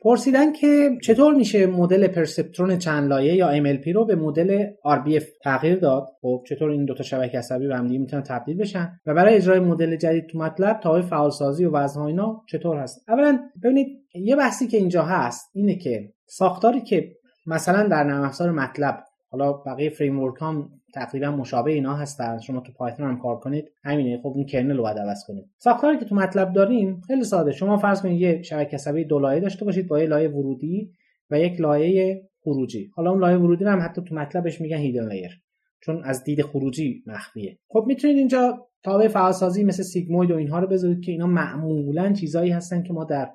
پرسیدن که چطور میشه مدل پرسپترون چند لایه یا MLP رو به مدل RBF تغییر داد؟ خب چطور این دو تا شبکه عصبی به هم می‌تونن تبدیل بشن؟ و برای اجرای مدل جدید تو مطلب تا فعالسازی و وزنها اینا چطور هست؟ اولا ببینید یه بحثی که اینجا هست اینه که ساختاری که مثلا در نرم افزار مطلب حالا بقیه فریم هم تقریبا مشابه اینا هستن. شما تو پایتون هم کار کنید. همینه. خب این کرنل رو باید عوض کنید. ساختاری که تو مطلب داریم خیلی ساده. شما فرض کنید یه شبکه عصبی دو لایه داشته باشید با یه لایه ورودی و یک لایه خروجی. حالا اون لایه ورودی رو هم حتی تو مطلبش میگن هیدن لیر چون از دید خروجی مخفیه. خب می‌تونید اینجا تابع فعالسازی مثل سیگموید و اینها رو بذارید که اینا معمولا چیزایی هستن که ما در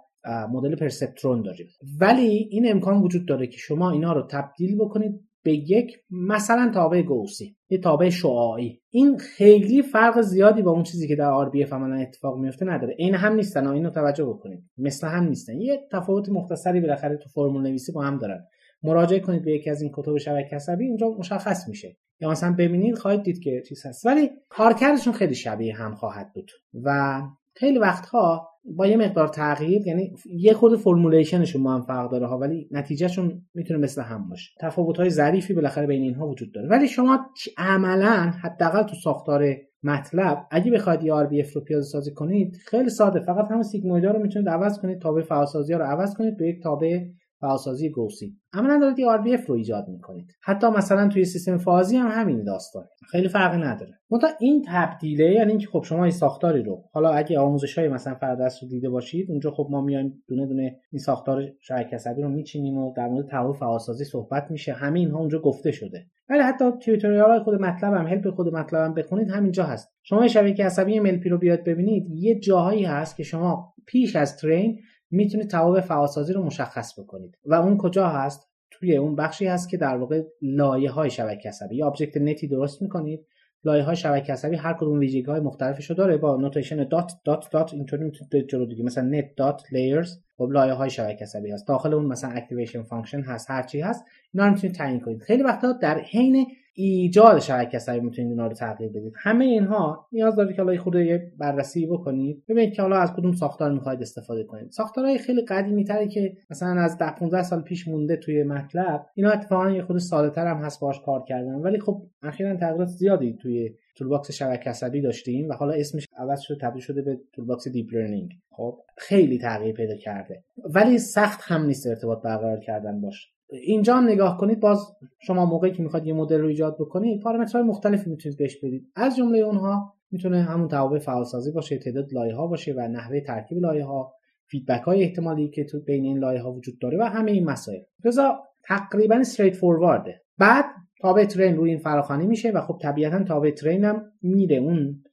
مدل پرسپترون داریم. ولی این امکان وجود داره که شما اینا رو تبدیل بکنید به یک مثلا تابع گوسی یه تابع شعاعی. این خیلی فرق زیادی با اون چیزی که در آر بی عملا اتفاق میفته نداره. این هم نیستن. اینو توجه بکنید. مثل هم نیستن. یه تفاوت مختصری بالاخره تو فرمول نویسی با هم دارن. مراجعه کنید به یکی از این کتب شبکه عصبی اونجا مشخص میشه. یا مثلا ببینید خواهید دید که چیز هست. ولی کارکردشون خیلی شبیه هم خواهد بود. و خیلی وقتها با یه مقدار تغییر یعنی یه خود فرمولیشنشون با هم فرق داره ها ولی نتیجهشون می‌تونه مثل هم باشه. تفاوت های ظریفی بالاخره بین اینها وجود داره. ولی شما عملا حداقل تو ساختار مطلب اگه بخواید یه RBF رو پیاده سازی کنید خیلی ساده. فقط همون سیگمویدا رو می‌تونید عوض کنید تابع فعالسازی ها رو عوض کنید به یک تابع فعالسازی گوسی عملا دارید یه RBF رو ایجاد می‌کنید. حتی مثلا توی سیستم فازی هم همین داستان خیلی فرقی نداره. منتها این تبدیله یعنی اینکه خب شما این ساختاری رو حالا اگه آموزش های مثلا فردست رو دیده باشید اونجا خب ما میایم دونه دونه این ساختار شبکه رو میچینیم و در مورد تعامل فعالسازی صحبت میشه. همه اینها اونجا گفته شده. ولی حتی تیوتوریال های خود مطلب هم هلپ خود مطلب هم بخونید همینجا هست. شما شبکه عصبی ملپی رو بیاد ببینید. یه جاهایی هست که شما پیش از ترین می‌تونید توابع فعالسازی رو مشخص بکنید. و اون کجا هست؟ توی اون بخشی هست که در واقع لایه های شبکه عصبی. یا object net ی درست می‌کنید. لایه های شبکه عصبی هر کدوم ویژگی های مختلفش رو داره. با notation dot dot dot اینطوری می‌تونید جلو دیگه. مثلا net dot layers خب لایه های شبکه عصبی هست. داخل اون مثلا activation function هست. هر چی هست. اینا رو می‌تونید تعیین کنید. خیلی وقتا در حین ایجاد شبکه عصبی می‌تونید اینا رو تغییر بدید. همه اینها نیاز داره که حالا خود یه بررسی بکنید. ببینید که حالا از کدوم ساختار می‌خواید استفاده کنید. ساختارهای خیلی قدیمی تری که مثلا از 10 15 سال پیش مونده توی MATLAB اینا اتفاقا یه خود ساده تر هم هست باش کار کردن. ولی خب اخیرا تغییرات زیادی توی toolbox شبکه عصبی داشتیم و حالا اسمش عوض شده تبدیل شده به toolbox deep learning خب خیلی تغییر پیدا کرده. ولی سخت هم نیست ارتباط برقرار کردن باشه اینجا نگاه کنید باز شما موقعی که می‌خواد یه مدل رو ایجاد بکنید پارامترهای مختلفی می‌تونید بهش بدید. از جمله اونها می‌تونه همون توابع فعالسازی باشه تعداد لایه ها باشه و نحوه ترکیب لایه ها فیدبک های احتمالی که تو بین این لایه ها وجود داره و همه این مسائل. لذا تقریبا straightforward ه بعد تابع train روی این فراخوانی میشه و خب طبیعتا تابع train هم میره اون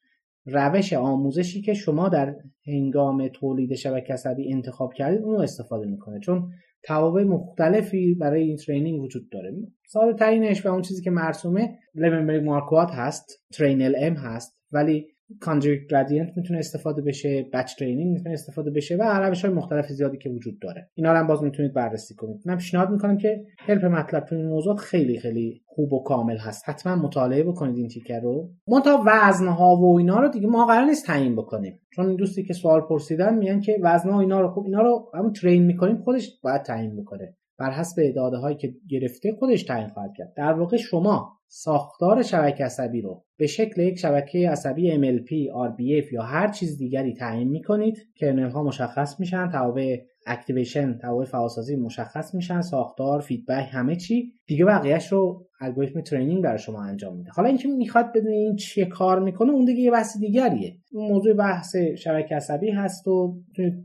روش آموزشی که شما در هنگام تولید شبکه عصبی انتخاب کردید اون استفاده می‌کنه. چون توابع مختلفی برای این training وجود داره. ساده ترینش و اون چیزی که مرسومه Levenberg Marquardt هست train LM هست ولی conjugate gradient می‌تونه استفاده بشه batch training می‌تونه استفاده بشه و روش های مختلف زیادی که وجود داره. اینا رو هم باز می‌تونید بررسی کنید. من پیشنهاد می‌کنم که help MATLAB تو این موضوع خیلی خیلی خوب و کامل هست. حتما مطالعه بکنید این تیکه رو. منتها وزن ها و اینا رو دیگه ما قرار نیست تعیین بکنیم. چون دوستی که سوال پرسیدن میگن که وزن ها اینا رو خب اینا رو همون train می‌کنیم خودش باید تعیین بکنه. بر حسب داده که گرفته خودش تعیین خواهد کرد. در واقع شما ساختار شبکه عصبی رو به شکل یک شبکه عصبی MLP, RBF یا هر چیز دیگری تعیین می کنید kernel ها مشخص میشن توابع activation توابع فعالسازی مشخص میشن ساختار فیدبک همه چی. دیگه بقیهش رو الگوریتم training برای شما انجام میده. حالا اینکه می‌خواید بدونین چیکار می‌کنه اون دیگه یه بحث دیگریه. اون موضوع بحث شبکه عصبی هست و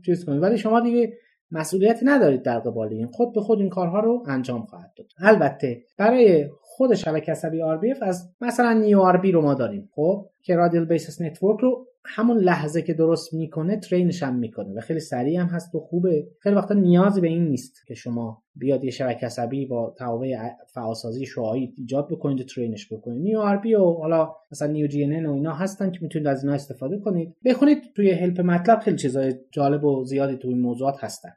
چیز کنید. ولی شما دیگه مسئولیت ندارید در قبال این. خود به خود این کارها رو انجام خواهد داد. البته برای خود شبکه عصبی RBF از مثلا new R رو ما داریم. خب؟ که radial basis network رو همون لحظه که درست می‌کنه train ش هم می‌کنه و خیلی سریع هم هست و خوبه. خیلی وقتا نیازی به این نیست که شما بیاد یه شبکه عصبی با توابع فعالسازی شعاعی ایجاد بکنید و train ش بکنید. new R و حالا مثلا new G و اینا هستن که می‌تونید از اینا استفاده کنید. بخونید توی help MATLAB خیلی چیزای جالب و زیادی توی موضوعات هستن.